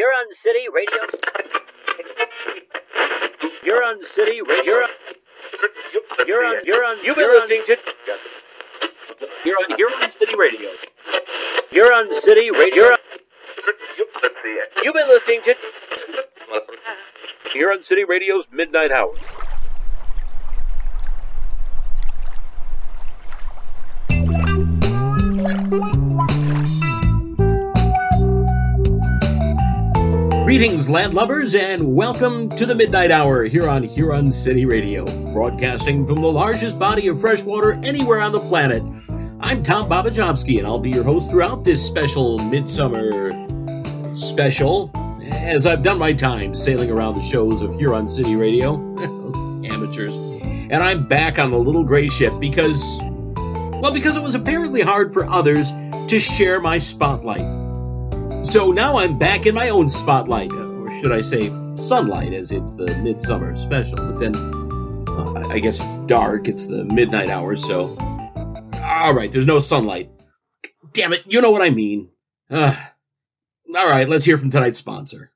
Huron City Radio. Huron City Radio. Huron, Huron, you've been listening to. Huron, Huron City Radio. Huron City Radio. You've been listening to. Huron City Radio's Midnight Hour. Greetings, landlubbers, and welcome to the Midnight Hour here on Huron City Radio, broadcasting from the largest body of fresh water anywhere on the planet. I'm Tom Bobbajobski, and I'll be your host throughout this special midsummer special, as I've done my time sailing around the shows of Huron City Radio. Amateurs. And I'm back on the little gray ship because, well, because it was apparently hard for others to share my spotlight. So now I'm back in my own spotlight, or should I say sunlight, as it's the midsummer special. But then, uh, I guess it's dark, it's the midnight hour, so. Alright, there's no sunlight. Damn it, you know what I mean. Uh, Alright, let's hear from tonight's sponsor.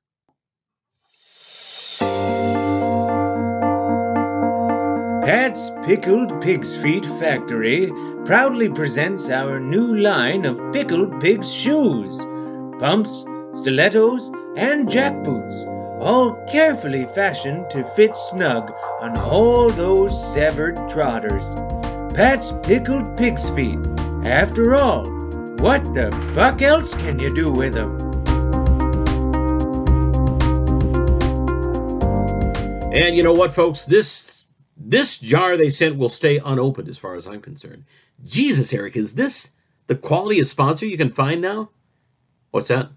Pat's Pickled Pig's Feet Factory proudly presents our new line of pickled pig's shoes pumps, stilettos, and jackboots, all carefully fashioned to fit snug on all those severed trotters. Pat's Pickled Pig's Feet. After all, what the fuck else can you do with them? And you know what, folks? This this jar they sent will stay unopened as far as I'm concerned. Jesus, Eric, is this the quality of sponsor you can find now? What's that?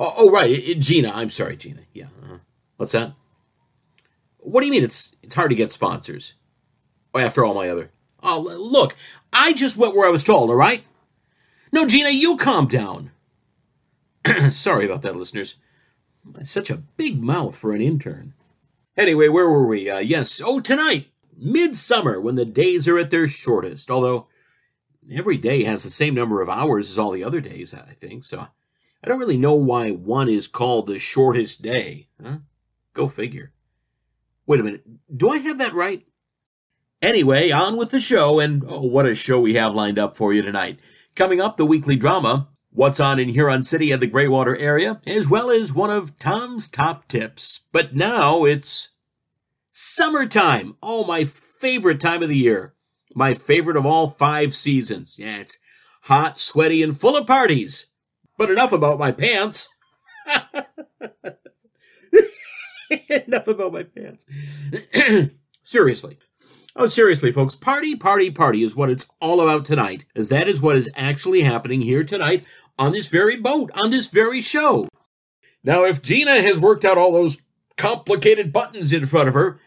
Oh, oh right, it, it, Gina. I'm sorry, Gina. Yeah. Uh-huh. What's that? What do you mean it's it's hard to get sponsors? Oh, after all my other. Oh, look, I just went where I was told. All right. No, Gina, you calm down. sorry about that, listeners. Such a big mouth for an intern. Anyway, where were we? Uh, yes. Oh, tonight, midsummer, when the days are at their shortest. Although every day has the same number of hours as all the other days, I think. So I don't really know why one is called the shortest day. Huh? Go figure. Wait a minute. Do I have that right? Anyway, on with the show, and oh, what a show we have lined up for you tonight. Coming up, the weekly drama, What's on in Huron City and the Greywater area, as well as one of Tom's top tips. But now it's summertime. Oh, my favorite time of the year. My favorite of all five seasons. Yeah, it's hot, sweaty, and full of parties. But enough about my pants. enough about my pants. seriously. Oh, seriously, folks. Party, party, party is what it's all about tonight, as that is what is actually happening here tonight on this very boat, on this very show. Now, if Gina has worked out all those complicated buttons in front of her,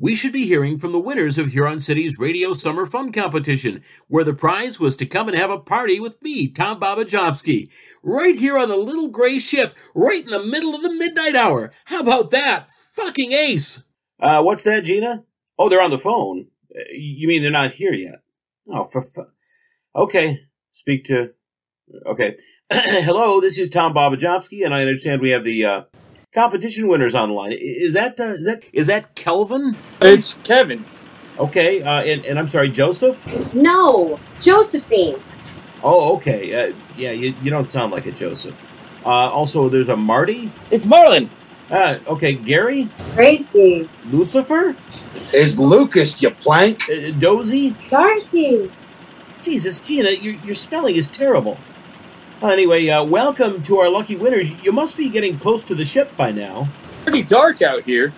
we should be hearing from the winners of Huron City's Radio Summer Fun Competition, where the prize was to come and have a party with me, Tom Bobbajobski, right here on the little gray ship, right in the middle of the midnight hour. How about that? Fucking ace! Uh, what's that, Gina? Oh, they're on the phone. Uh, you mean they're not here yet? Oh, for fu- Okay. Speak to. Okay. Hello, this is Tom Bobbajobski, and I understand we have the uh, competition winners on the line. Is that uh, is that is that Kelvin? It's Kevin. Okay, uh, and and I'm sorry, Joseph. No, Josephine. Oh, okay. Uh, yeah, you, you don't sound like a Joseph. Uh, also, there's a Marty. It's Marlon. Uh, okay, Gary. Tracy. Lucifer. Is Lucas, you plank? Uh, Dozy. Darcy. Jesus, Gina, your your spelling is terrible. Anyway, uh, welcome to our lucky winners. You must be getting close to the ship by now. It's Pretty dark out here.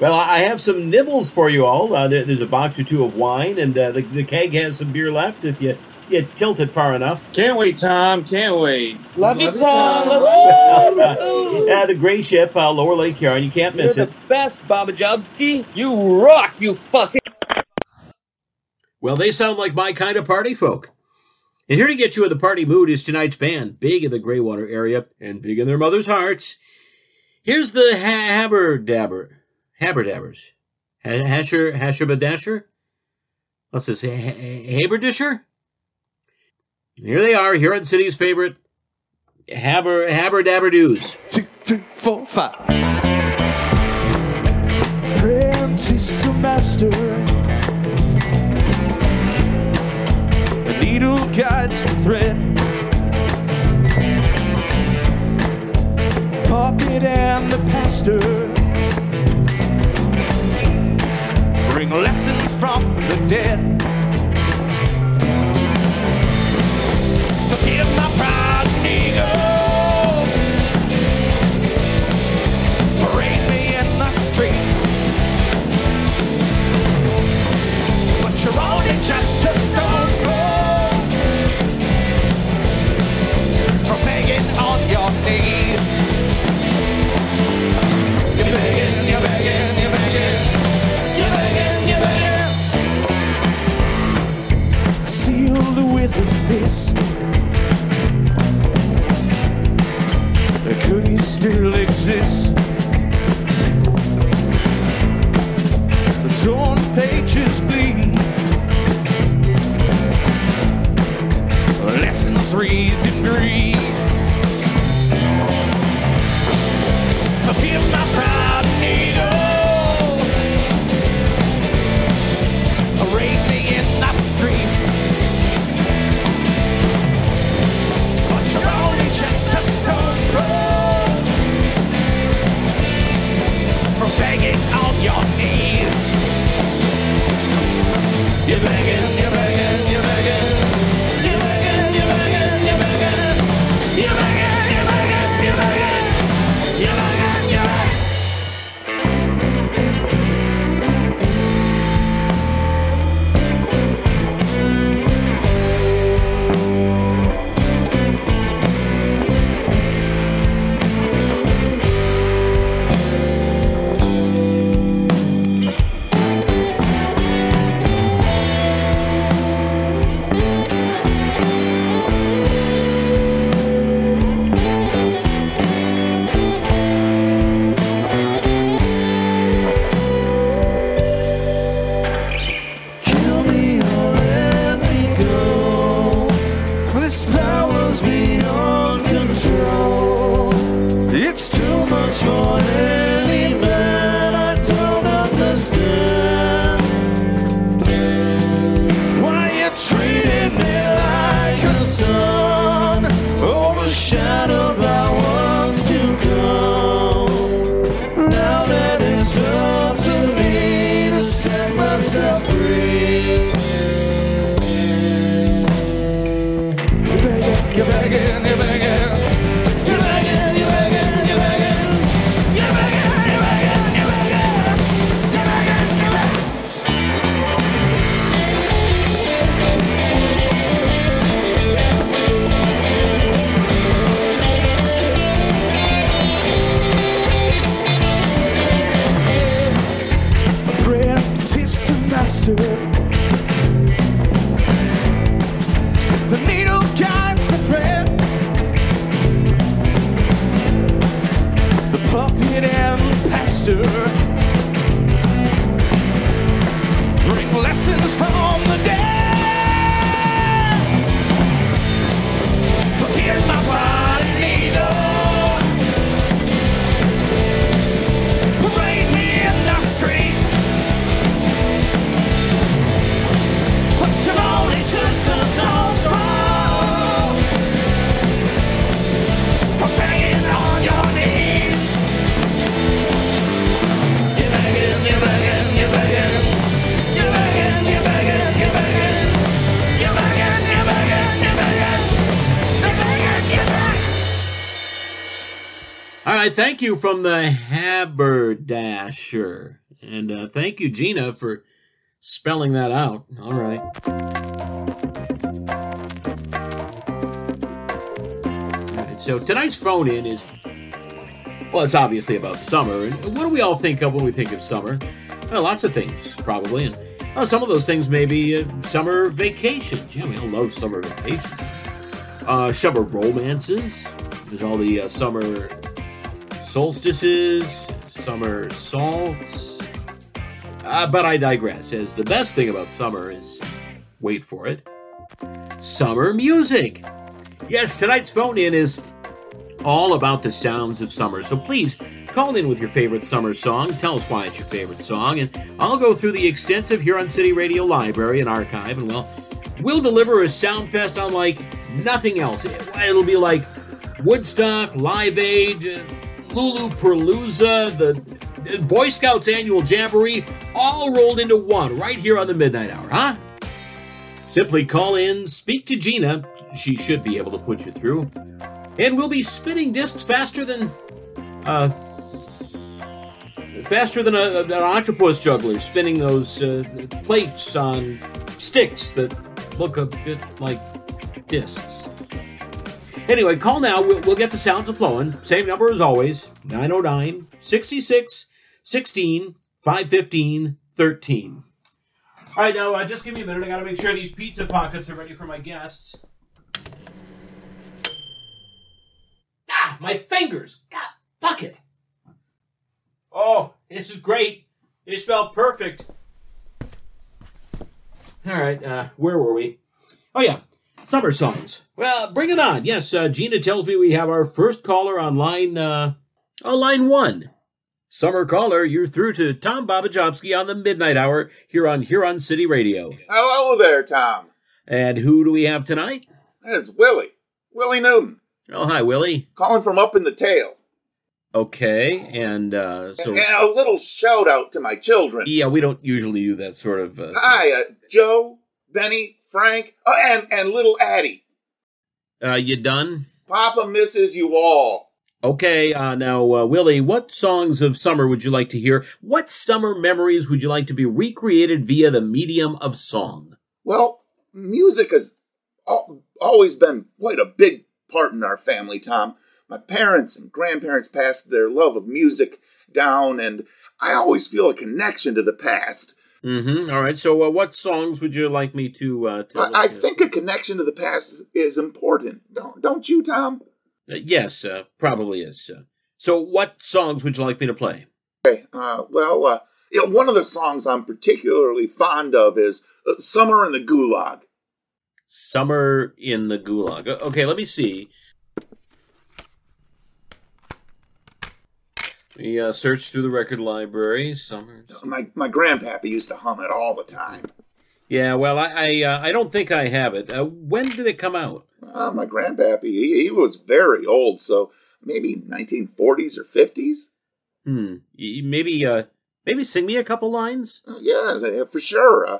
Well, I have some nibbles for you all. Uh, there's a box or two of wine, and uh, the, the keg has some beer left if you, you tilt it far enough. Can't wait, Tom. Can't wait. Love, you, Tom. uh, the gray ship, uh, Lower Lake Huron. You can't miss You're it. the best, Bobbajobski. You rock, you fucking. Well, they sound like my kind of party folk. And here to get you in the party mood is tonight's band, big in the Greywater area and big in their mother's hearts. Here's the Haberdabber, Haberdabbers, Hasher, Hashabadasher. What's this? Haberdisher. Here they are, Huron City's favorite Haber Haberdabber News. Two, two, four, five. Apprentice to master. needle guides the thread. Pulpit and the pastor bring lessons from the dead. place. you from the Haberdasher. And uh, thank you, Gina, for spelling that out. All right. All right so tonight's phone in is, well, it's obviously about summer. And what do we all think of when we think of summer? Well, lots of things, probably. And well, some of those things may be uh, summer vacations. Yeah, we all love summer vacations. Uh, summer romances. There's all the uh, summer solstices, summer salts. Uh, but I digress, as the best thing about summer is wait for it summer music. Yes, tonight's phone in is all about the sounds of summer. So please call in with your favorite summer song. Tell us why it's your favorite song, and I'll go through the extensive Huron City Radio Library and Archive, and well, we'll deliver a sound fest unlike nothing else. It'll be like Woodstock, Live Aid, Lulu Perluza, the uh, Boy Scouts annual jamboree, all rolled into one right here on the Midnight Hour, huh? Simply call in, speak to Gina. She should be able to put you through. And we'll be spinning discs faster than. Uh. Faster than a, an octopus juggler spinning those uh, plates on sticks that look a bit like discs. Anyway, call now. We'll, we'll get the sounds of flowing. Same number as always 909 66 16 515 13. All right, now uh, just give me a minute. I got to make sure these pizza pockets are ready for my guests. Ah, my fingers! God, fuck it! Oh, this is great. They spell perfect. All right, uh, where were we? Oh, yeah, summer songs. Well, bring it on. Yes, uh, Gina tells me we have our first caller on line, uh, on line one. Summer caller, you're through to Tom Bobbajobski on the Midnight Hour here on Huron City Radio. Hello there, Tom. And who do we have tonight? It's Willie. Willie Newton. Oh, hi, Willie. Calling from up in the tail. Okay, and uh, so and a little shout out to my children. yeah, we don't usually do that sort of. Uh, Hi, uh, Joe, Benny, Frank, oh, and and little Addie. uh, you done? Papa misses you all. Okay, uh, now, uh, Willie, what songs of summer would you like to hear? What summer memories would you like to be recreated via the medium of song? Well, music has al- always been quite a big part in our family, Tom. My parents and grandparents passed their love of music down, and I always feel a connection to the past. Mm-hmm. All right. So, uh, what songs would you like me to? Uh, to I, I think a connection to the past is important. Don't don't you, Tom? Uh, yes, uh, probably is. Uh, so, what songs would you like me to play? Okay. Uh, well, uh, you know, one of the songs I'm particularly fond of is uh, "Summer in the Gulag." Summer in the Gulag. Okay, let me see. We uh, search through the record library. Summer. My my grandpappy used to hum it all the time. Yeah, well, I I, uh, I don't think I have it. Uh, when did it come out? Uh, my grandpappy, he, he was very old, so maybe 1940s or 50s. Hmm. Maybe uh maybe sing me a couple lines. Uh, yes, for sure. Uh,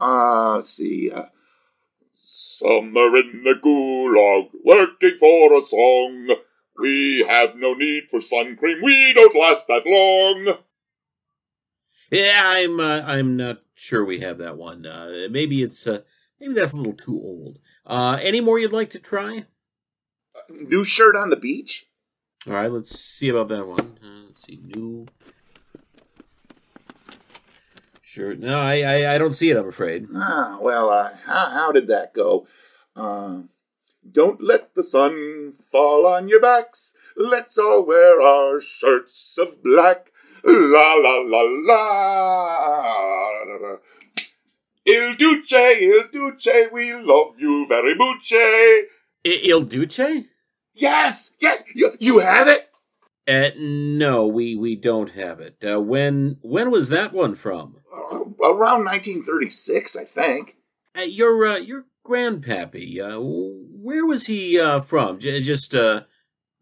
uh, see. Uh, Summer in the gulag, working for a song. We have no need for sun cream. We don't last that long. Yeah, I'm uh, I'm not sure we have that one. Uh, maybe it's uh, maybe that's a little too old. Uh, any more you'd like to try? New shirt on the beach? All right, let's see about that one. Uh, let's see, new. shirt. No, I, I I don't see it. I'm afraid. Ah, well, uh, how, how did that go? Uh, don't let the sun fall on your backs. Let's all wear our shirts of black. La la la la. Il Duce, Il Duce, we love you very much. I- Il Duce? Yes, yes, you, you have it? Uh, no, we we don't have it. Uh, when when was that one from? Uh, around 1936, I think. Uh, your uh, grandpappy. Uh, where was he uh, from? J- just uh,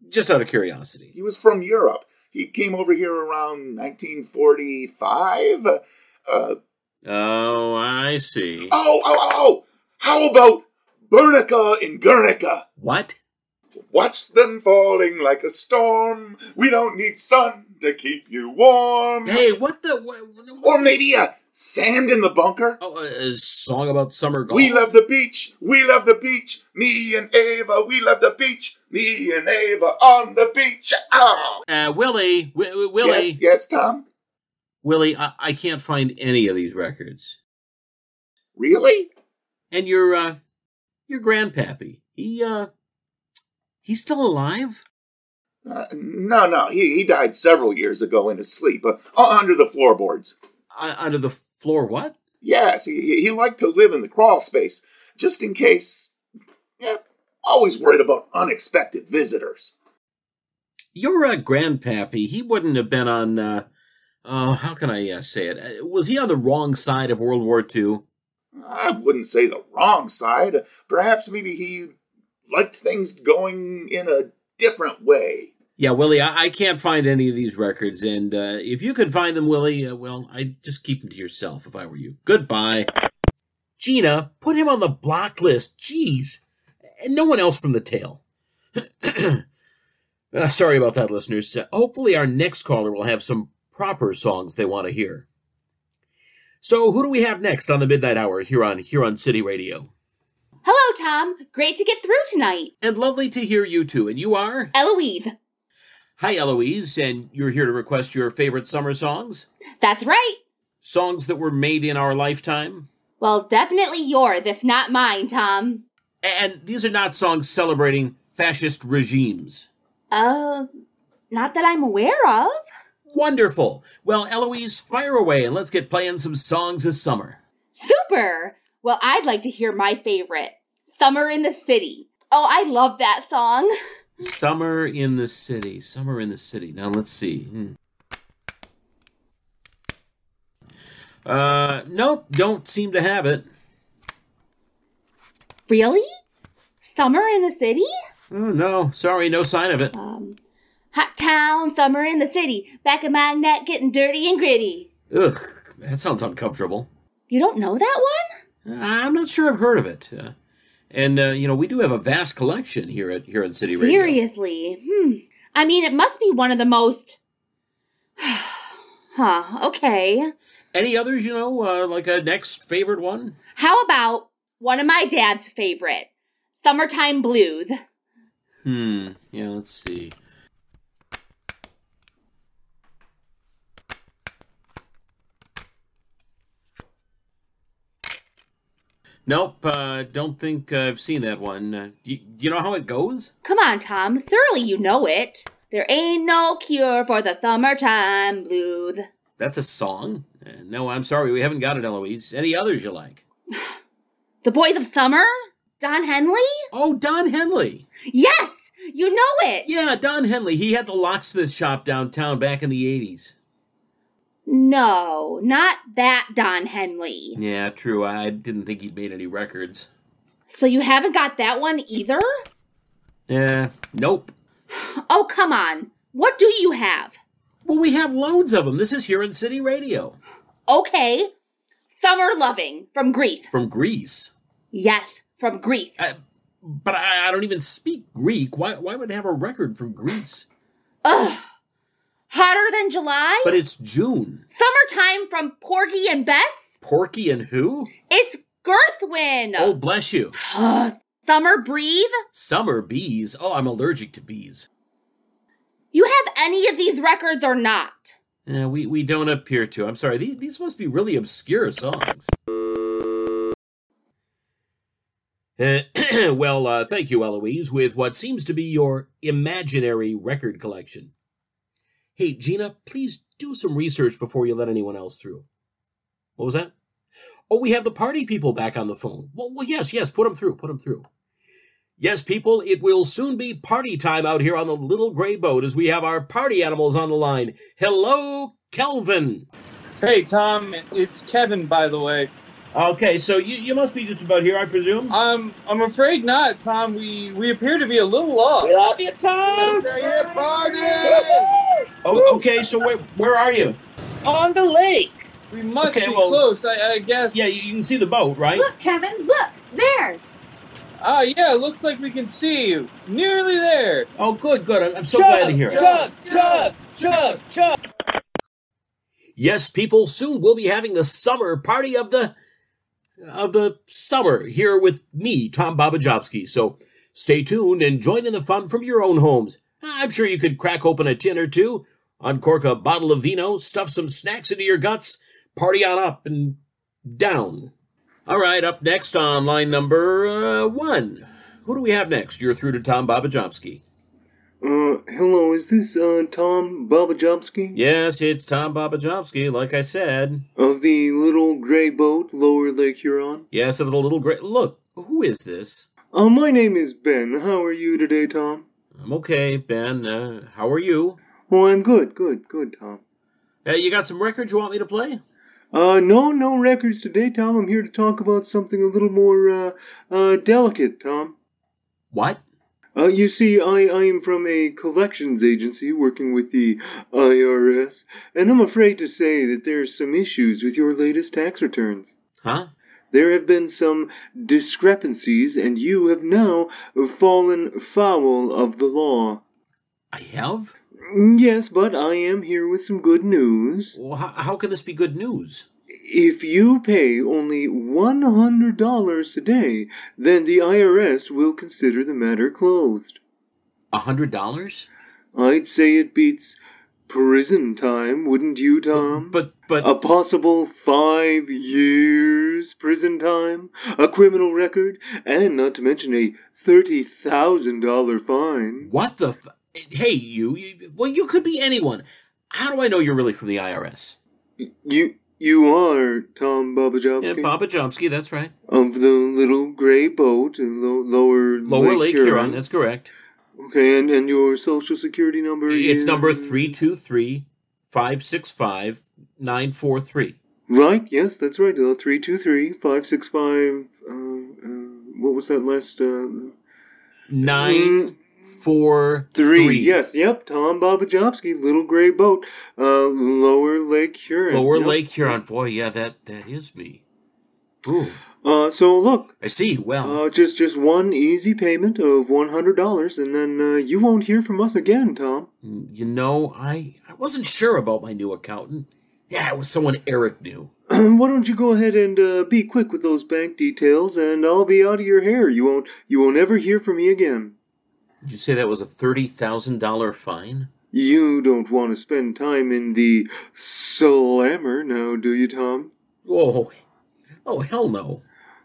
just out of curiosity. He was from Europe. He came over here around 1945. Uh, Oh, I see. Oh, oh, oh, oh! How about Bernica in Guernica? What? Watch them falling like a storm. We don't need sun to keep you warm. Hey, what the? What, Or maybe a sand in the bunker. Oh, a, song about summer golf. We love the beach. We love the beach. Me and Ava, we love the beach. Me and Ava on the beach. Oh. Uh, Willie, w- Willie, Yes, yes, Tom. Willie. I-, I can't find any of these records. Really? And your uh, your grandpappy. He uh, he's still alive. Uh, no, no. He, he died several years ago in his sleep, uh, under the floorboards. Uh, under the floor. What? Yes, he, he liked to live in the crawl space, just in case. Yeah, always worried about unexpected visitors. Your uh, grandpappy, he wouldn't have been on. Uh, oh, how can I uh, say it? Uh, Was he on the wrong side of World War II? I wouldn't say the wrong side. Perhaps maybe he liked things going in a different way. Yeah, Willie, I, I can't find any of these records, and uh, if you can find them, Willie, uh, well, I'd just keep them to yourself if I were you. Goodbye. Gina, put him on the block list. Jeez. And no one else from the tail. Uh, sorry about that, listeners. Uh, hopefully, our next caller will have some proper songs they want to hear. So, who do we have next on the Midnight Hour here on Huron City Radio? Hello, Tom. Great to get through tonight. And lovely to hear you too. And you are? Eloise. Hi, Eloise, and you're here to request your favorite summer songs? That's right. Songs that were made in our lifetime? Well, definitely yours, if not mine, Tom. And these are not songs celebrating fascist regimes. Uh, not that I'm aware of. Wonderful. Well, Eloise, fire away and let's get playing some songs this summer. Super. Well, I'd like to hear my favorite Summer in the City. Oh, I love that song. Summer in the City. Summer in the City. Now let's see. Hmm. Uh, nope, don't seem to have it. Really? Summer in the City? Oh, no, sorry, no sign of it. Um, hot town, summer in the city. Back of my neck getting dirty and gritty. Ugh, that sounds uncomfortable. You don't know that one? I'm not sure I've heard of it. Uh, and uh, you know, we do have a vast collection here at here at City Radio. Seriously. Hmm. I mean, it must be one of the most. huh, okay. Any others, you know, uh, like a next favorite one? How about one of my dad's favorite Summertime Blues? Hmm. Yeah, let's see. Nope, uh, don't think I've seen that one. Uh, do, do you know how it goes? Come on, Tom. Thoroughly you know it. There ain't no cure for the summertime blues. That's a song? Uh, no, I'm sorry, we haven't got it, Eloise. Any others you like? The Boys of Summer? Don Henley? Oh, Don Henley! Yes! You know it! Yeah, Don Henley. He had the locksmith shop downtown back in the 80s. No, not that Don Henley. Yeah, true. I didn't think he'd made any records. So you haven't got that one either? Yeah, nope. Oh, come on. What do you have? Well, we have loads of them. This is here in City Radio. Okay. Summer Loving from Grease. From Greece. Yes, from Grease. I, but I, I don't even speak Greek. Why, why would I have a record from Greece? Ugh. Hotter than July? But it's June. Summertime from Porgy and Bess? Porky and who? It's Gershwin. Oh, bless you. Summer Breeze? Summer bees. Oh, I'm allergic to bees. You have any of these records or not? Yeah, we, we don't appear to. I'm sorry. These, these must be really obscure songs. Uh, well, uh, thank you, Eloise, with what seems to be your imaginary record collection. Hey, Gina, please do some research before you let anyone else through. What was that? Oh, we have the party people back on the phone. Well, well yes, yes, put them through, put them through. Yes, people, it will soon be party time out here on the little gray boat as we have our party animals on the line. Hello, Kelvin. Hey, Tom, it's Kevin, by the way. Okay, so you, you must be just about here, I presume? Um, I'm afraid not, Tom. We we appear to be a little lost. We love you, Tom. Oh, okay, so where, where are you? On the lake. We must Okay, be well- close, I, I guess. Yeah, you, you can see the boat, right? Look, Kevin, look, there. Ah, yeah, looks like we can see you. Nearly there. Oh, good, good. I'm, I'm so chug, glad to hear it. Chug, chug, chug, chug. Yes, people, soon we'll be having the summer party of the of the summer here with me, Tom Bobbajobski. So stay tuned and join in the fun from your own homes. I'm sure you could crack open a tin or two, uncork a bottle of vino, stuff some snacks into your guts, party on up and down. All right, up next on line number uh, one. Who do we have next? You're through to Tom Bobbajobski. Uh, hello, is this, uh, Tom Bobbajobski? Yes, it's Tom Bobbajobski, like I said. Of the little gray boat, Lower Lake Huron? Yes, of the little great. Look, who is this? Uh, my name is Ben. How are you today, Tom? I'm okay, Ben. Uh, how are you? Oh, I'm good, good, good, Tom. Uh, you got some records you want me to play? Uh, no, no records today, Tom. I'm here to talk about something a little more, uh, uh, delicate, Tom. What? Uh, you see, I, I am from a collections agency working with the IRS, and I'm afraid to say that there's some issues with your latest tax returns. Huh? There have been some discrepancies, and you have now fallen foul of the law. I have? Yes, but I am here with some good news. Well, how, how can this be good news? If you pay only $100 today, then the IRS will consider the matter closed. A hundred dollars? I'd say it beats prison time, wouldn't you, Tom? But but a possible five years prison time, a criminal record, and not to mention a thirty thousand dollar fine. What the? F- hey, you, you. Well, you could be anyone. How do I know you're really from the IRS? You you are Tom Bobbajobski Yeah, Papa Jomsky, that's right. of the little gray boat in lo- lower Lower Lake Huron, that's correct. Okay, and, and your social security number It's is number 323 565 943. Right, yes, that's right. Uh, 323 565. Uh, uh, what was that last? Uh, 943. three. Yes, yep. Tom Bobbajobski, Little Gray Boat, uh, Lower Lake Huron. Lower Yep. Lake Huron. Boy, yeah, that, that is me. Ooh. Uh, so look. I see. Well, Uh, just just one easy payment of one hundred dollars, and then uh, you won't hear from us again, Tom. you know, I, I wasn't sure about my new accountant. Yeah, it was someone Eric knew. Why don't you go ahead and uh, be quick with those bank details, and I'll be out of your hair. You won't you won't ever hear from me again. Did you say that was a $30,000 fine? You don't want to spend time in the slammer now, do you, Tom? Oh, oh, hell no.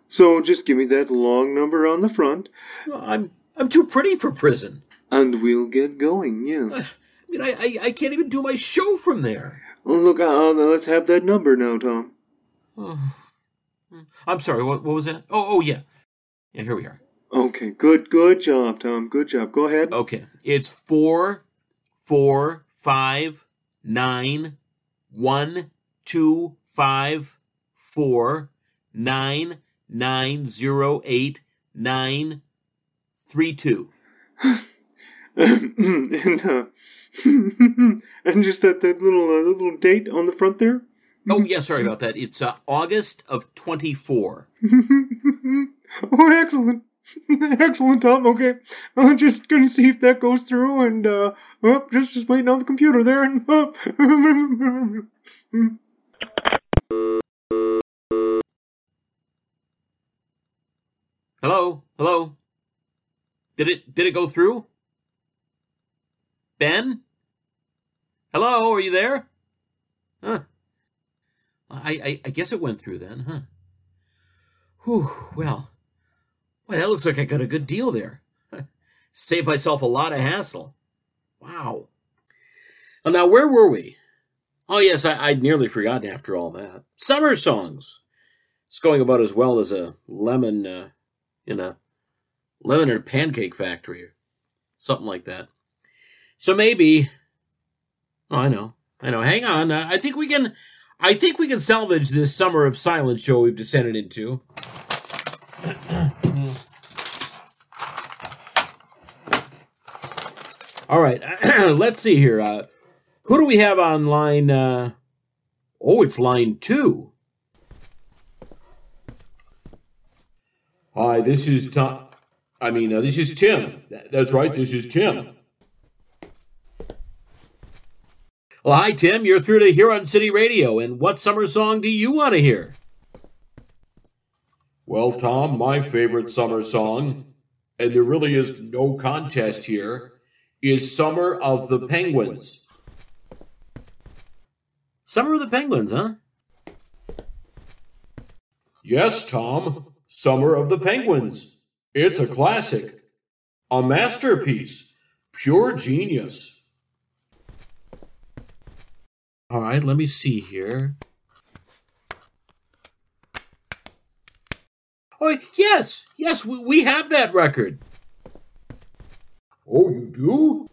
So just give me that long number on the front, I'm, I'm too pretty for prison. and we'll get going. Yeah. Uh, I mean, I, I, I can't even do my show from there. Oh, look, uh, uh let's have that number now, Tom. Oh. Hmm. I'm sorry, what, what was that? Oh, oh, yeah. Yeah, here we are. Okay, good, good job, Tom. Good job. Go ahead. Okay, it's four, four, five, nine, one, two, five, four, nine, nine, zero, eight, nine, three, two. and uh, and just that that little uh, little date on the front there. Oh, yeah, sorry about that. It's uh, August of 24. oh, excellent. Excellent, Tom. Okay, I'm just gonna see if that goes through, and uh, oh, just just waiting on the computer there, and Hello? Hello? Did it did it go through? Ben? Hello, are you there? Huh. I, I I guess it went through then, huh? Whew, well. Well, that looks like I got a good deal there. Saved myself a lot of hassle. Wow. Well, now where were we? Oh yes, I, I'd nearly forgotten after all that. Summer songs. It's going about as well as a lemon uh, in a lemon in a pancake factory or something like that. So maybe. Oh, I know, I know. Hang on, uh, I think we can. I think we can salvage this summer of silence show we've descended into. All right, let's see here. Uh, who do we have on line? Uh, oh, it's line two. Hi, this is Tom. I mean, uh, this is Tim. That's right, this is Tim. Well, hi, Tim. You're through to Huron City Radio, and what summer song do you want to hear? Well, Tom, my favorite summer song, and there really is no contest here, is Summer of the Penguins. Summer of the Penguins, huh? Yes, Tom. Summer of the Penguins. It's a classic. A masterpiece. Pure genius. All right, let me see here. Oh, yes, yes, we, we have that record. Oh, you do?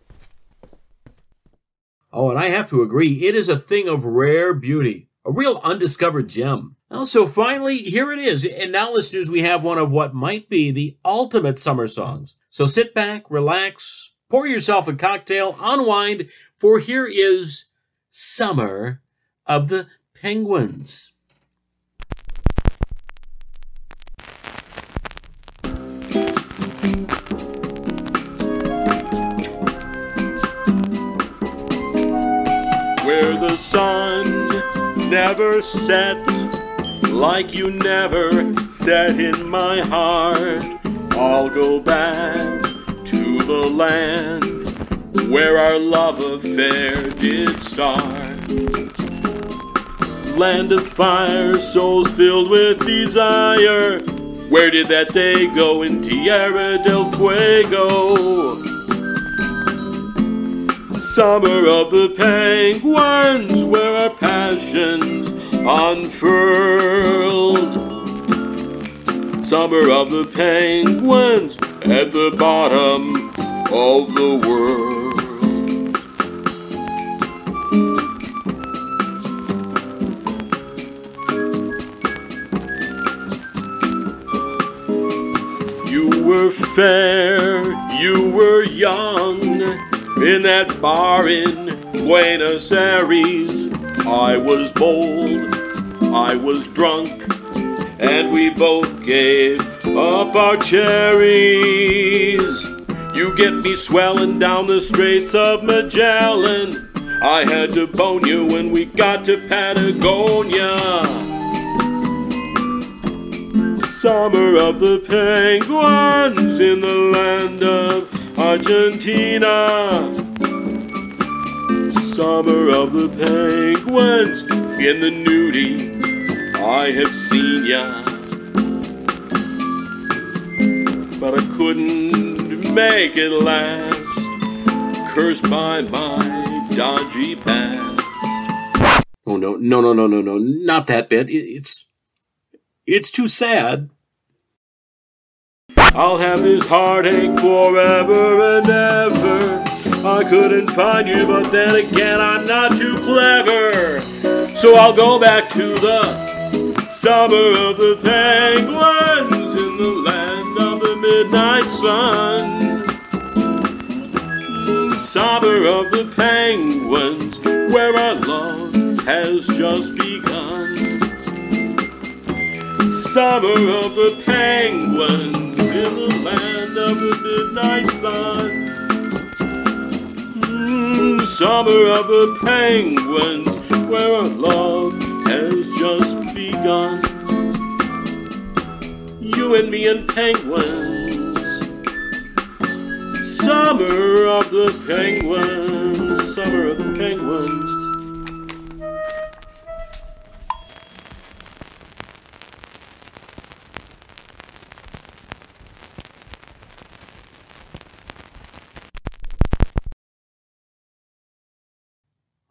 Oh, and I have to agree, it is a thing of rare beauty, a real undiscovered gem. Well, so finally, here it is. And now, listeners, we have one of what might be the ultimate summer songs. So sit back, relax, pour yourself a cocktail, unwind, for here is Summer of the Penguins. Sun never sets like you never set in my heart. I'll go back to the land where our love affair did start. Land of fire, souls filled with desire. Where did that day go in Tierra del Fuego? Summer of the penguins, where our passions unfurled. Summer of the penguins, at the bottom of the world. You were fair, you were young in that bar in Buenos Aires. I was bold, I was drunk, and we both gave up our cherries. You get me swelling down the Straits of Magellan. I had to bone you when we got to Patagonia. Summer of the penguins in the land of Argentina. Summer of the penguins in the nudie. I have seen ya. But I couldn't make it last. Cursed by my dodgy past. Oh no, no, no, no, no, no, not that bit. It's it's too sad. I'll have this heartache forever and ever. I couldn't find you, but then again, I'm not too clever. So I'll go back to the summer of the penguins in the land of the midnight sun. Mm, Summer of the penguins, where our love has just begun. Summer of the penguins in the land of the midnight sun. Mm, Summer of the penguins, where our love has just begun. You and me and penguins. Summer of the penguins, summer of the penguins.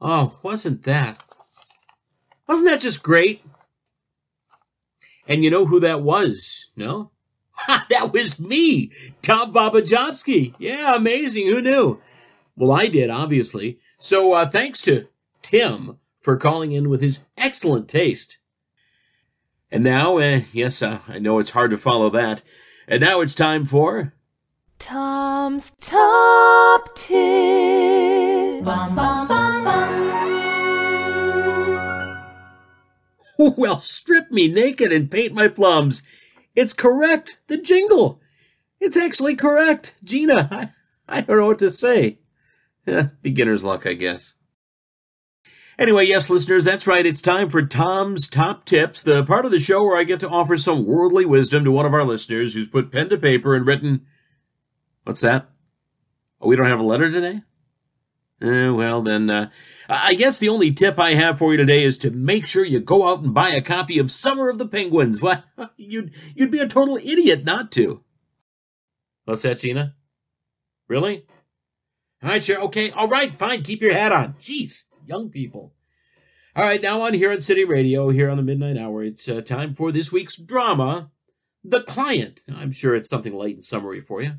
Oh, wasn't that? Wasn't that just great? And you know who that was? No? Ha, that was me, Tom Bobbajobski. Yeah, amazing. Who knew? Well, I did, obviously. So uh, thanks to Tim for calling in with his excellent taste. And now, uh, yes, uh, I know it's hard to follow that. And now it's time for. Tom's Top Tips. Well, strip me naked and paint my plums. It's correct. The jingle. It's actually correct. Gina, I, I don't know what to say. Beginner's luck, I guess. Anyway, yes, listeners, that's right. It's time for Tom's Top Tips, the part of the show where I get to offer some worldly wisdom to one of our listeners who's put pen to paper and written. What's that? Oh, we don't have a letter today? Eh, well, then, uh, I guess the only tip I have for you today is to make sure you go out and buy a copy of Summer of the Penguins. Why, you'd, you'd be a total idiot not to. What's that, Gina? Really? All right, sure. Okay. All right. Fine. Keep your hat on. Jeez, young people. All right. Now on here on City Radio, here on the Midnight Hour, it's uh, time for this week's drama, The Client. I'm sure it's something light and summery for you.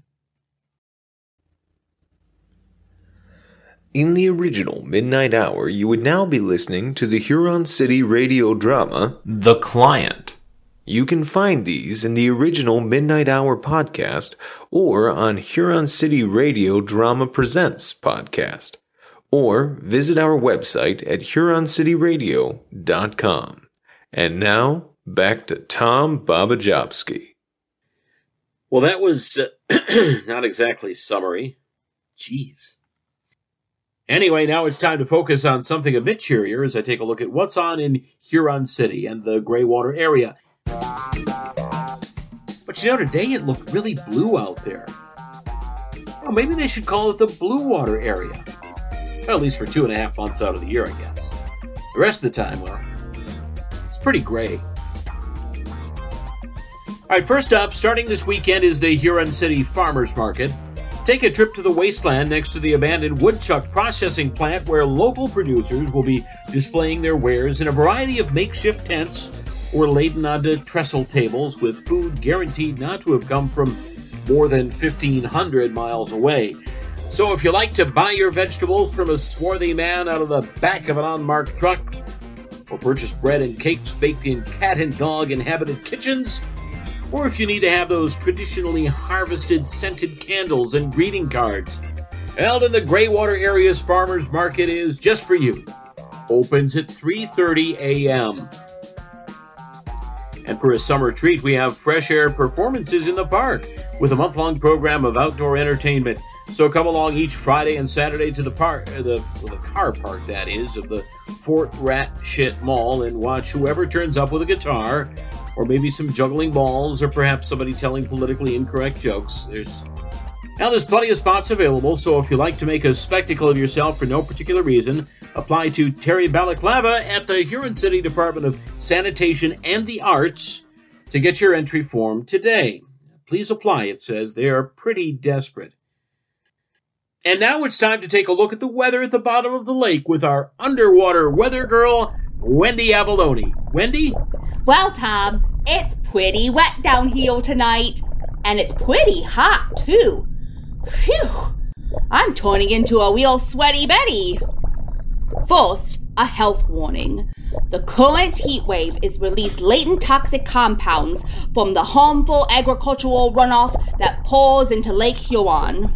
In the original Midnight Hour, you would now be listening to the Huron City radio drama, The Client. You can find these in the original Midnight Hour podcast or on Huron City Radio Drama Presents podcast. Or visit our website at huroncityradio.com. And now, back to Tom Bobbajobski. Well, that was uh, not exactly summary. Jeez. Anyway, now it's time to focus on something a bit cheerier as I take a look at what's on in Huron City and the Greywater area. But you know, today it looked really blue out there. Well, maybe they should call it the Blue Water area. At least for two and a half months out of the year, I guess. The rest of the time, well, it's pretty gray. All right, first up, starting this weekend is the Huron City Farmers Market. Take a trip to the wasteland next to the abandoned woodchuck processing plant where local producers will be displaying their wares in a variety of makeshift tents or laden onto trestle tables with food guaranteed not to have come from more than 1,500 miles away. So if you like to buy your vegetables from a swarthy man out of the back of an unmarked truck, or purchase bread and cakes baked in cat and dog inhabited kitchens, or if you need to have those traditionally harvested scented candles and greeting cards. Eldon the Greywater area's farmers market is just for you. Opens at 3:30 a.m. And for a summer treat, we have fresh air performances in the park with a month-long program of outdoor entertainment. So come along each Friday and Saturday to the park, uh, the well, the car park that is, of the Fort Rat Shit Mall and watch whoever turns up with a guitar or maybe some juggling balls, or perhaps somebody telling politically incorrect jokes. There's now there's plenty of spots available, so if you like to make a spectacle of yourself for no particular reason, apply to Terry Balaclava at the Huron City Department of Sanitation and the Arts to get your entry form today. Please apply, it says. They are pretty desperate. And now it's time to take a look at the weather at the bottom of the lake with our underwater weather girl, Wendy Avalone. Wendy? Well, Tom, it's pretty wet down here tonight. And it's pretty hot, too. Phew! I'm turning into a real sweaty Betty. First, a health warning. The current heat wave is released latent toxic compounds from the harmful agricultural runoff that pours into Lake Huron.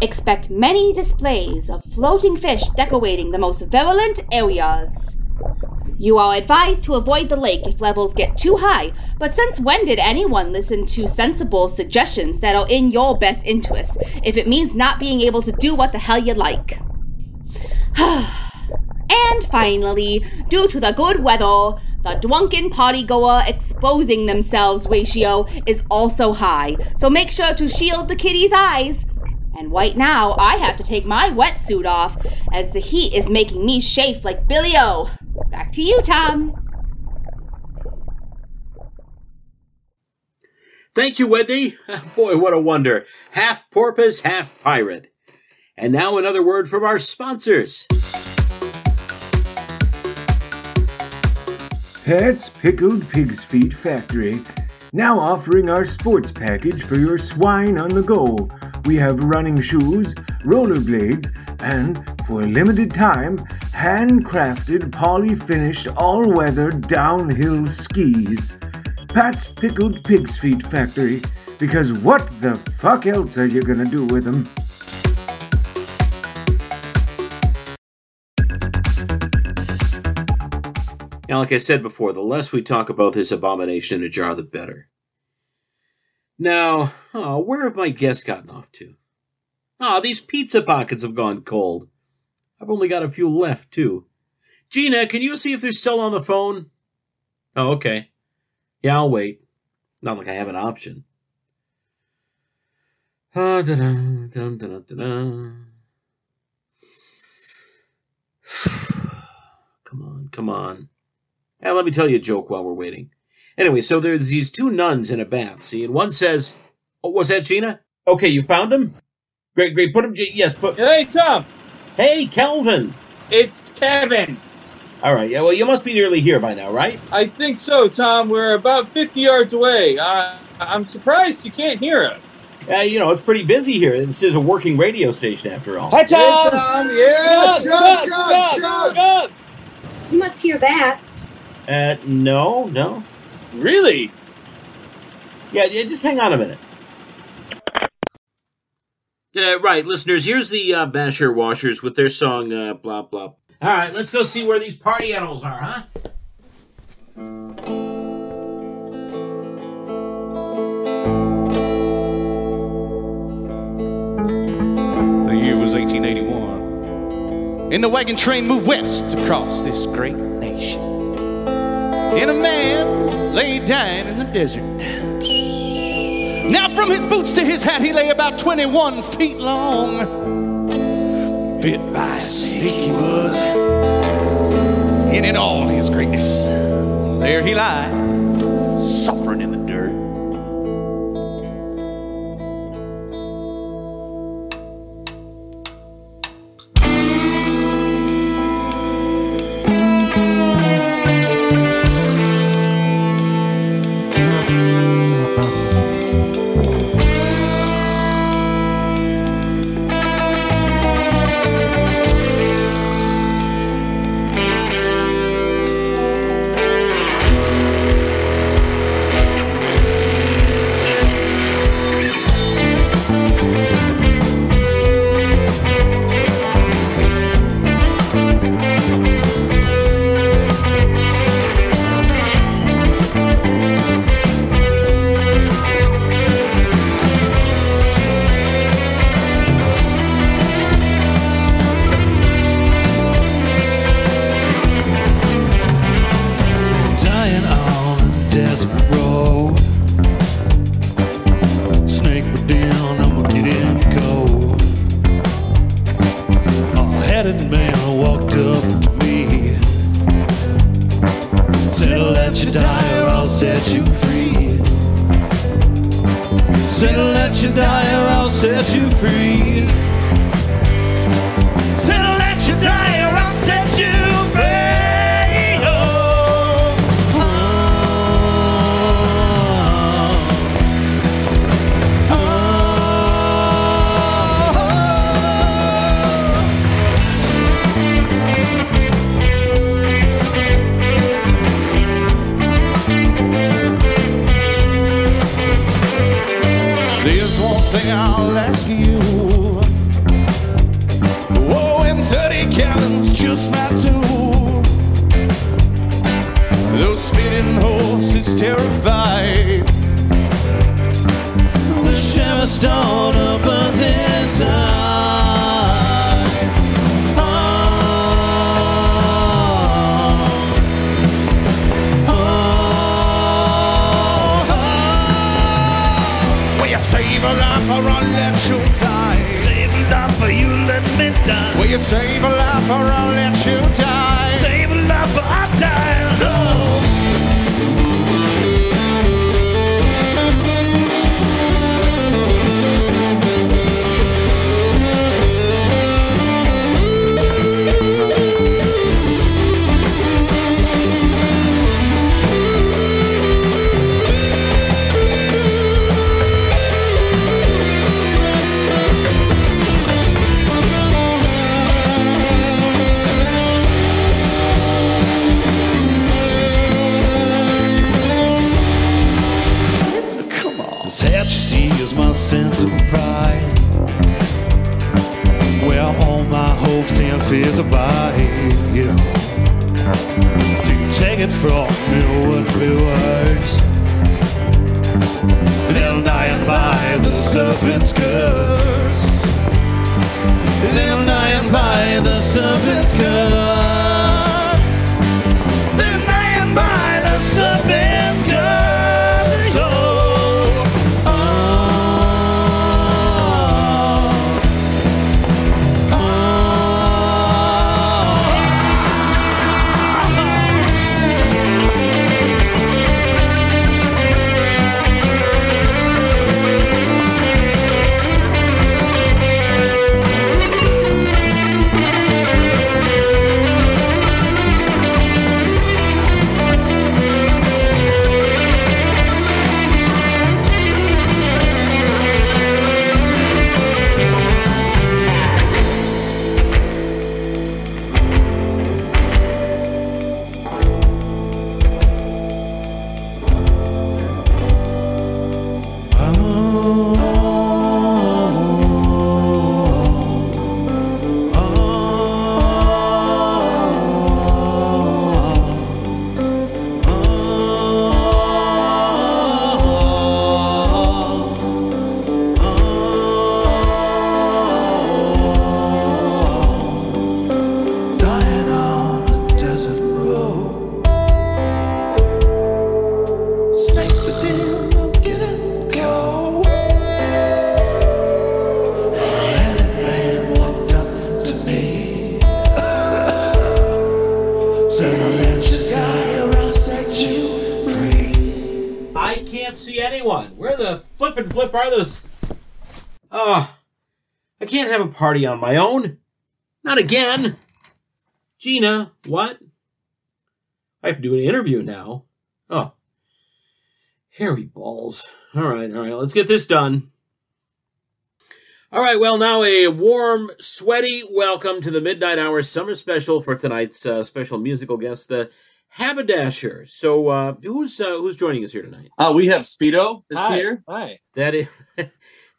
Expect many displays of floating fish decorating the most virulent areas. You are advised to avoid the lake if levels get too high, but since when did anyone listen to sensible suggestions that are in your best interest if it means not being able to do what the hell you like? and finally, due to the good weather, the drunken partygoer exposing themselves ratio is also high, so make sure to shield the kitty's eyes. And right now, I have to take my wetsuit off as the heat is making me chafe like Billy O. Back to you, Tom. Thank you, Wendy. Boy, what a wonder. Half porpoise, half pirate. And now another word from our sponsors. Pat's Pickled Pig's Feet Factory. Now offering our sports package for your swine on the go. We have running shoes, rollerblades, and, for a limited time, handcrafted, poly finished, all weather downhill skis. Pat's Pickled Pig's Feet Factory. Because what the fuck else are you gonna do with them? Now, like I said before, the less we talk about this abomination in a jar, the better. Now, oh, where have my guests gotten off to? Ah, oh, these pizza pockets have gone cold. I've only got a few left, too. Gina, can you see if they're still on the phone? Oh, okay. Yeah, I'll wait. Not like I have an option. Ah, da-da, da-da, da-da. come on, come on. Now, let me tell you a joke while we're waiting. Anyway, so there's these two nuns in a bath, see, and one says, oh, was that Gina? Okay, you found him? Great, great. Put him, yes, put. Hey, Tom. Hey, Kelvin. It's Kevin. All right, yeah, well, you must be nearly here by now, right? I think so, Tom. We're about 50 yards away. Uh, I'm surprised you can't hear us. Uh, you know, it's pretty busy here. This is a working radio station, after all. Hi, Tom. Tom, yeah, chug, chug. chug. You must hear that. Uh, no, no. Really? Yeah, yeah, just hang on a minute. Uh, right, listeners, here's the uh, Basher Washers with their song, uh, blah, blah. All right, let's go see where these party animals are, huh? The year was 1881. And the wagon train moved west across this great nation. And a man lay dying in the desert. Now, from his boots to his hat, he lay about 21 feet long. Bit by a snake he was. And in all his greatness, there he lied, Or I'll set you free. Horses terrified. The sheriff's daughter burns inside. Oh, oh, oh. Will you save a life or I'll let you die? Save a life or you let me die. Will you save a life or I'll let you die? Save a life or I die. Party on my own. Not again. Gina, what? I have to do an interview now. Oh. Hairy balls. All right, all right, let's get this done. All right, well, now a warm, sweaty welcome to the Midnite Hour Summer Special for tonight's uh, special musical guest, the Haberdasher. So, uh, who's uh, who's joining us here tonight? Uh, we have Speedo is Hi. here. Hi. That is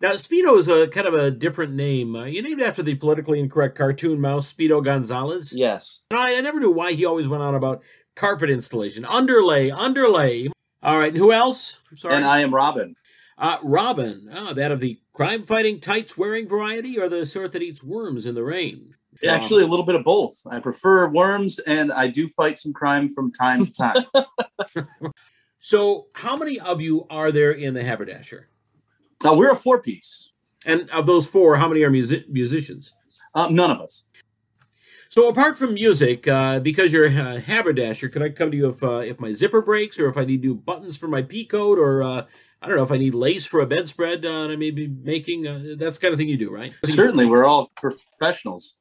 now Speedo is a kind of a different name. Uh, you named after the politically incorrect cartoon mouse Speedo Gonzalez. Yes. I, I never knew why he always went on about carpet installation, underlay, underlay. All right, and who else? I'm sorry. And I am Robin. Uh, Robin, ah, that of the crime-fighting, tights-wearing variety, or the sort that eats worms in the rain? Actually, a little bit of both. I prefer worms, and I do fight some crime from time to time. So, how many of you are there in the Haberdasher? Uh, we're a four piece. And of those four, how many are music- musicians? Uh, none of us. So apart from music, uh, because you're a haberdasher, could I come to you if uh, if my zipper breaks, or if I need new buttons for my pea coat, or uh, I don't know if I need lace for a bedspread uh, that I may be making? Uh, that's the kind of thing you do, right? Certainly, we're all professionals.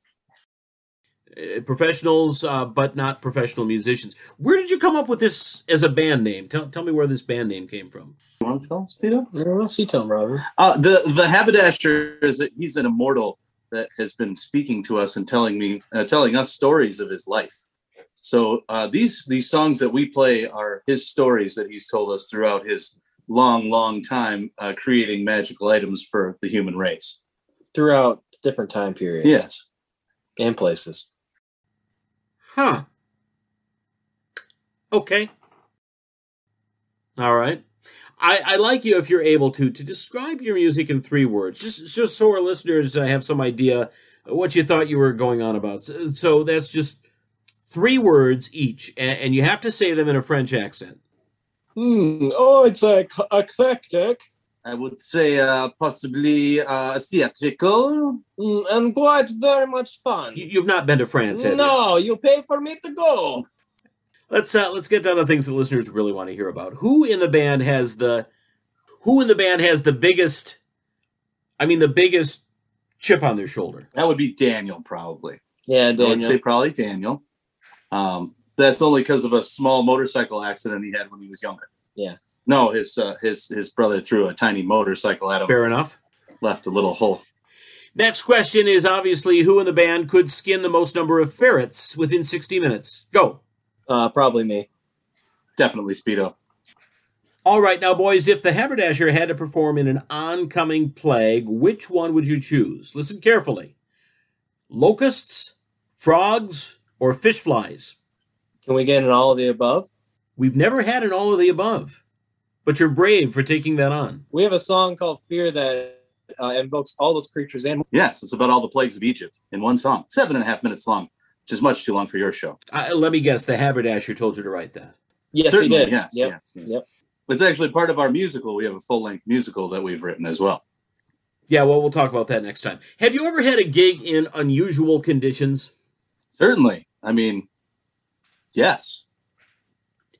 Uh, professionals, uh, but not professional musicians. Where did you come up with this as a band name? Tell, tell me where this band name came from. You want to tell us, Peter? Yeah, What else you tell Robin? Uh, the the haberdasher is a, he's an immortal that has been speaking to us and telling me uh, telling us stories of his life. So uh, these these songs that we play are his stories that he's told us throughout his long long time uh, creating magical items for the human race. Throughout different time periods. Yes. And places. Huh. Okay. All right. I, I like you if you're able to to describe your music in three words, just just so our listeners uh, have some idea what you thought you were going on about. So, so that's just three words each, and, and you have to say them in a French accent. Hmm. Oh, it's a eclectic. I would say uh, possibly uh, theatrical. Mm, and quite very much fun. You, you've not been to France, have you? No, you pay for me to go. Let's uh, let's get down to things that listeners really want to hear about. Who in the band has the who in the band has the biggest I mean the biggest chip on their shoulder? That would be Daniel, probably. Yeah, I would say probably Daniel. Um, that's only because of a small motorcycle accident he had when he was younger. Yeah. No, his uh, his his brother threw a tiny motorcycle at him. Fair enough. Left a little hole. Next question is obviously who in the band could skin the most number of ferrets within 60 minutes? Go. Uh, probably me. Definitely Speedo. All right, now, boys, if the haberdasher had to perform in an oncoming plague, which one would you choose? Listen carefully locusts, frogs, or fish flies? Can we get an all of the above? We've never had an all of the above, but you're brave for taking that on. We have a song called Fear that uh, invokes all those creatures and Yes, it's about all the plagues of Egypt in one song. Seven and a half minutes long, which is much too long for your show. I, let me guess, the haberdasher told you to write that. Yes, Certainly, he did. Yes, Yep. yes, yes. Yep. It's actually part of our musical. We have a full length musical that we've written as well. Yeah, well, we'll talk about that next time. Have you ever had a gig in unusual conditions? Certainly. I mean, yes.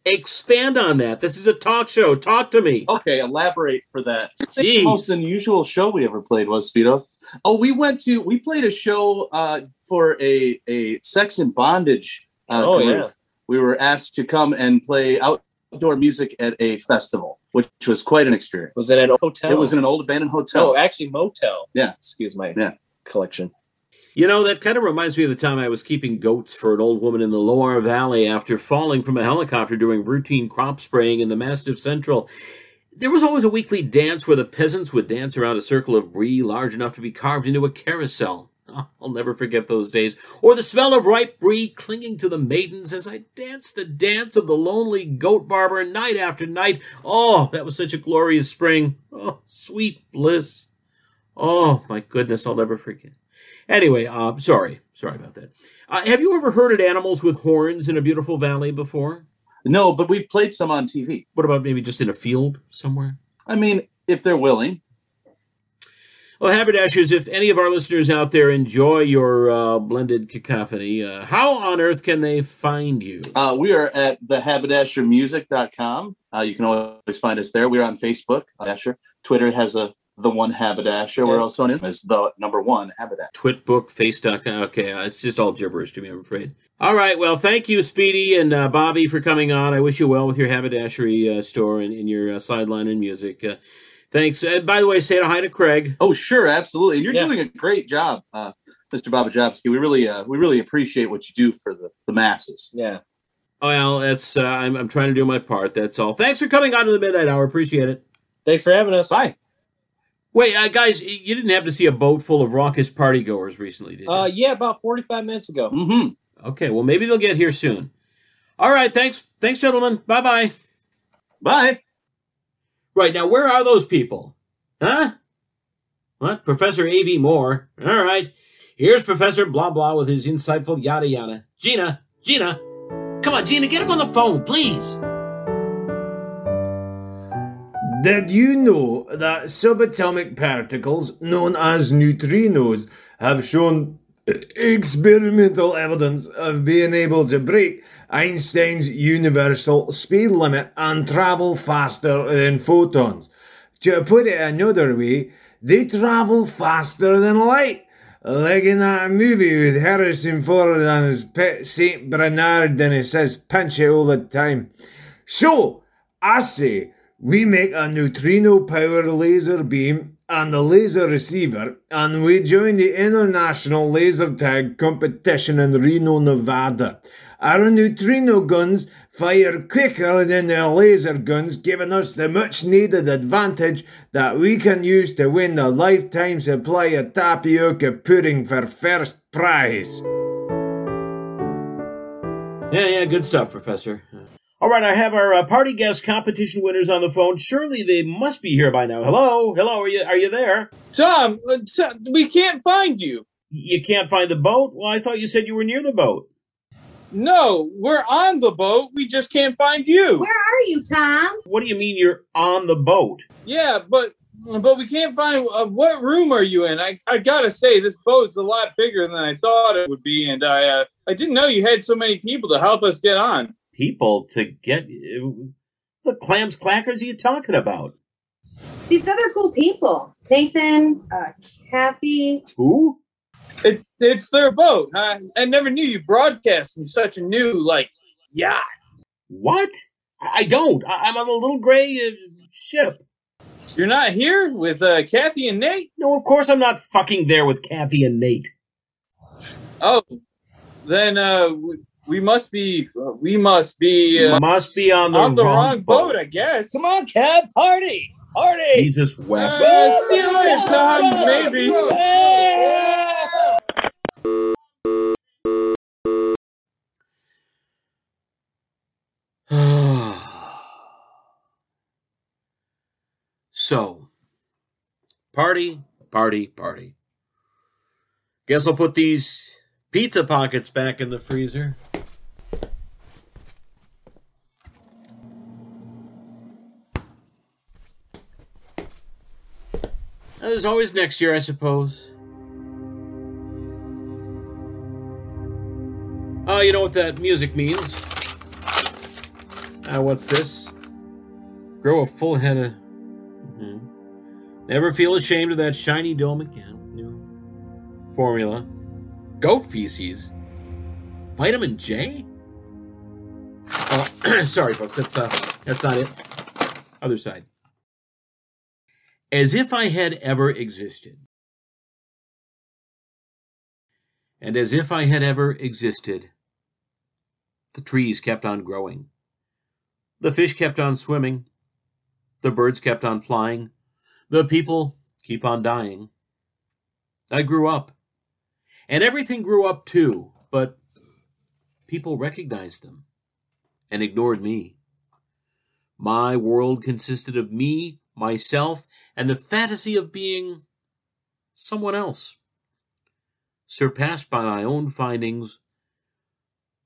Expand on that. This is a talk show. Talk to me. Okay, elaborate for that. Jeez. the most unusual show we ever played was Speedo. Oh, we went to we played a show uh, for a a sex and bondage. Uh, Oh, group. yeah. we were asked to come and play outdoor music at a festival, which was quite an experience. Was it at a hotel? It was in an old abandoned hotel. Oh, actually, motel. Yeah. Excuse my Yeah. collection. You know, that kind of reminds me of the time I was keeping goats for an old woman in the Loire Valley after falling from a helicopter during routine crop spraying in the Massif Central. There was always a weekly dance where the peasants would dance around a circle of brie large enough to be carved into a carousel. I'll never forget those days. Or the smell of ripe brie clinging to the maidens as I danced the dance of the lonely goat barber night after night. Oh, that was such a glorious spring. Oh, sweet bliss. Oh, my goodness, I'll never forget. Anyway, uh, sorry, sorry about that. Uh, have you ever herded animals with horns in a beautiful valley before? No, but we've played some on TV. What about maybe just in a field somewhere? I mean, if they're willing. Well, Haberdashers, if any of our listeners out there enjoy your uh, blended cacophony, uh, how on earth can they find you? Uh, we are at thehaberdashermusic.com. Uh, you can always find us there. We're on Facebook, Haberdasher. Twitter has a the one Haberdasher. We're Yeah. also on Instagram as the number one Haberdasher. Twitbook, Face.com. Okay, uh, it's just all gibberish to me, I'm afraid. All right, well, thank you, Speedy and uh, Bobby, for coming on. I wish you well with your haberdashery uh, store and, and your uh, sideline and music. Uh, thanks. And by the way, say hi to Craig. Oh, sure, absolutely. And you're Yeah. doing a great job, uh, Mr. Bobbajobski. We really, uh, we really appreciate what you do for the, the masses. Yeah. Well, that's uh, I'm, I'm trying to do my part. That's all. Thanks for coming on to the Midnite Hour. Appreciate it. Thanks for having us. Bye. Wait, uh, guys, you didn't happen to see a boat full of raucous party goers recently, did you? Uh, yeah, about 45 minutes ago. Mm-hmm. Okay, well, maybe they'll get here soon. All right, thanks, thanks, gentlemen. Bye bye. Bye. Right now, where are those people? Huh? What? Professor A.V. Moore. All right. Here's Professor Blah Blah with his insightful yada yada. Gina, Gina. Come on, Gina, get him on the phone, please. Did you know that subatomic particles, known as neutrinos, have shown experimental evidence of being able to break Einstein's universal speed limit and travel faster than photons? To put it another way, they travel faster than light. Like in that movie with Harrison Ford and his pet Saint Bernard, and he says pinch it all the time. So, I say, we make a neutrino powered laser beam and a laser receiver, and we join the International Laser Tag competition in Reno, Nevada. Our neutrino guns fire quicker than their laser guns, giving us the much needed advantage that we can use to win the lifetime supply of tapioca pudding for first prize. Yeah, yeah, good stuff, Professor. All right, I have our uh, party guest competition winners on the phone. Surely they must be here by now. Hello, hello, are you are you there? Tom, uh, Tom, we can't find you. You can't find the boat? Well, I thought you said you were near the boat. No, we're on the boat. We just can't find you. Where are you, Tom? What do you mean you're on the boat? Yeah, but but we can't find. Uh, what room are you in? I I gotta say, this boat's a lot bigger than I thought it would be, and I uh, I didn't know you had so many people to help us get on. People to get the clams clackers are you talking about? These other cool people. Nathan, uh, Kathy. Who? It, it's their boat. I, I never knew you broadcast from such a new like yacht. What? I don't. I- I'm on a little gray uh, ship. You're not here with uh, Kathy and Nate. No, of course I'm not fucking there with Kathy and Nate. Oh, then uh, we, we must be we must be uh, Must be on the, on the wrong, wrong boat, I guess. Come on, Cab, party! Party! Jesus wept. Uh, see you later, Tom. Maybe. so, party, party, party. Guess I'll put these pizza pockets back in the freezer. There's always next year, I suppose. Oh, you know what that music means? Uh, what's this? Grow a full head of. Mhm. Never feel ashamed of that shiny dome again. New formula. Goat feces. Vitamin J? Oh, sorry, folks. That's uh, that's not it. Other side. As if I had ever existed. And as if I had ever existed. The trees kept on growing. The fish kept on swimming. The birds kept on flying. The people keep on dying. I grew up. And everything grew up too, but people recognized them and ignored me. My world consisted of me, myself, and the fantasy of being someone else. Surpassed by my own findings,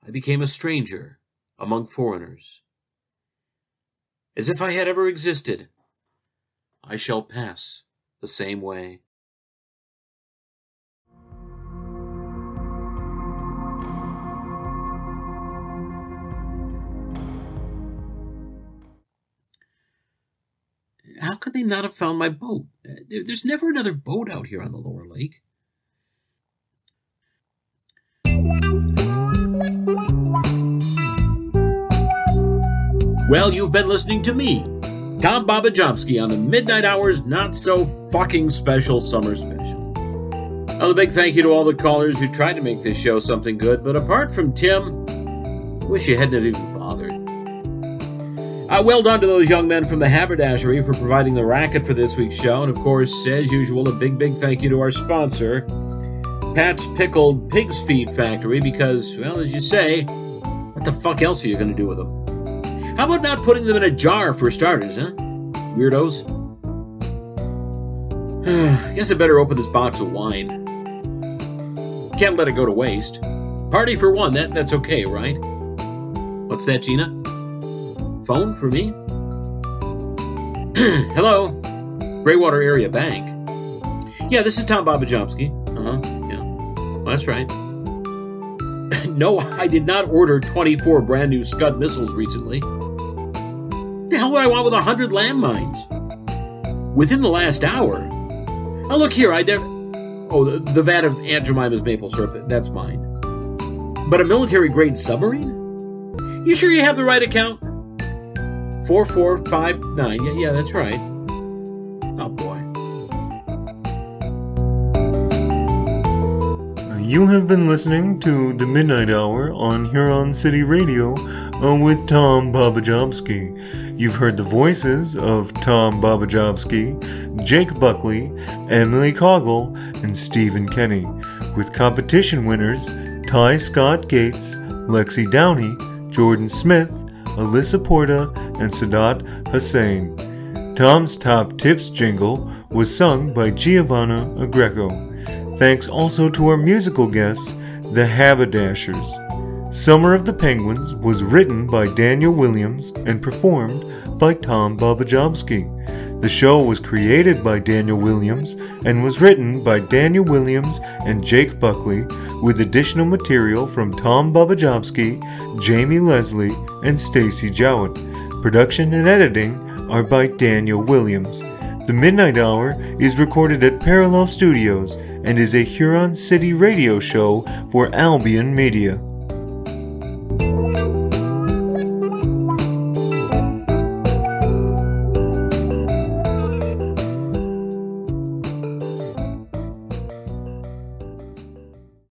I became a stranger among foreigners. As if I had ever existed, I shall pass the same way. Could they not have found my boat? There's never another boat out here on the lower lake. Well, you've been listening to me, Tom Bobbajobski, on the Midnite Hours Not So Fucking Special Summer Special. Well, a big thank you to all the callers who tried to make this show something good, but apart from Tim, wish you hadn't even. Uh, well done to those young men from the Haberdashery for providing the racket for this week's show, and of course, as usual, a big, big thank you to our sponsor, Pat's Pickled Pig's Feet Factory, because, well, as you say, what the fuck else are you going to do with them? How about not putting them in a jar for starters, huh? Weirdos. I guess I better open this box of wine. Can't let it go to waste. Party for one, that, that's okay, right? What's that, Gina? Phone for me? Hello? Greywater Area Bank. Yeah, this is Tom Bobbajobski. Uh huh, yeah. Well, that's right. no, I did not order 24 brand new Scud missiles recently. The hell would I want with 100 landmines? Within the last hour? Oh, look here, I never. Oh, the, the vat of Aunt Jemima's maple syrup, that's mine. But a military grade submarine? You sure you have the right account? 4459. Yeah, yeah, that's right. Oh boy. You have been listening to The Midnite Hour on Huron City Radio uh, with Tom Bobbajobski. You've heard the voices of Tom Bobbajobski, Jake Buckley, Emily Coggle, and Stephen Kenny, with competition winners Ty Scott Gates, Lexi Downey, Jordan Smith, Alyssa Porta, and Sadat Hussein. Tom's Top Tips jingle was sung by Giovanna Agreco. Thanks also to our musical guests, the Haberdashers. Summer of the Penguins was written by Daniel Williams and performed by Tom Bobbajobski. The show was created by Daniel Williams and was written by Daniel Williams and Jake Buckley, with additional material from Tom Bobbajobski, Jamie Leslie, and Stacy Jowett. Production and editing are by Daniel Williams. The Midnite Hour is recorded at Parallel Studios and is a Huron City radio show for Albion Media.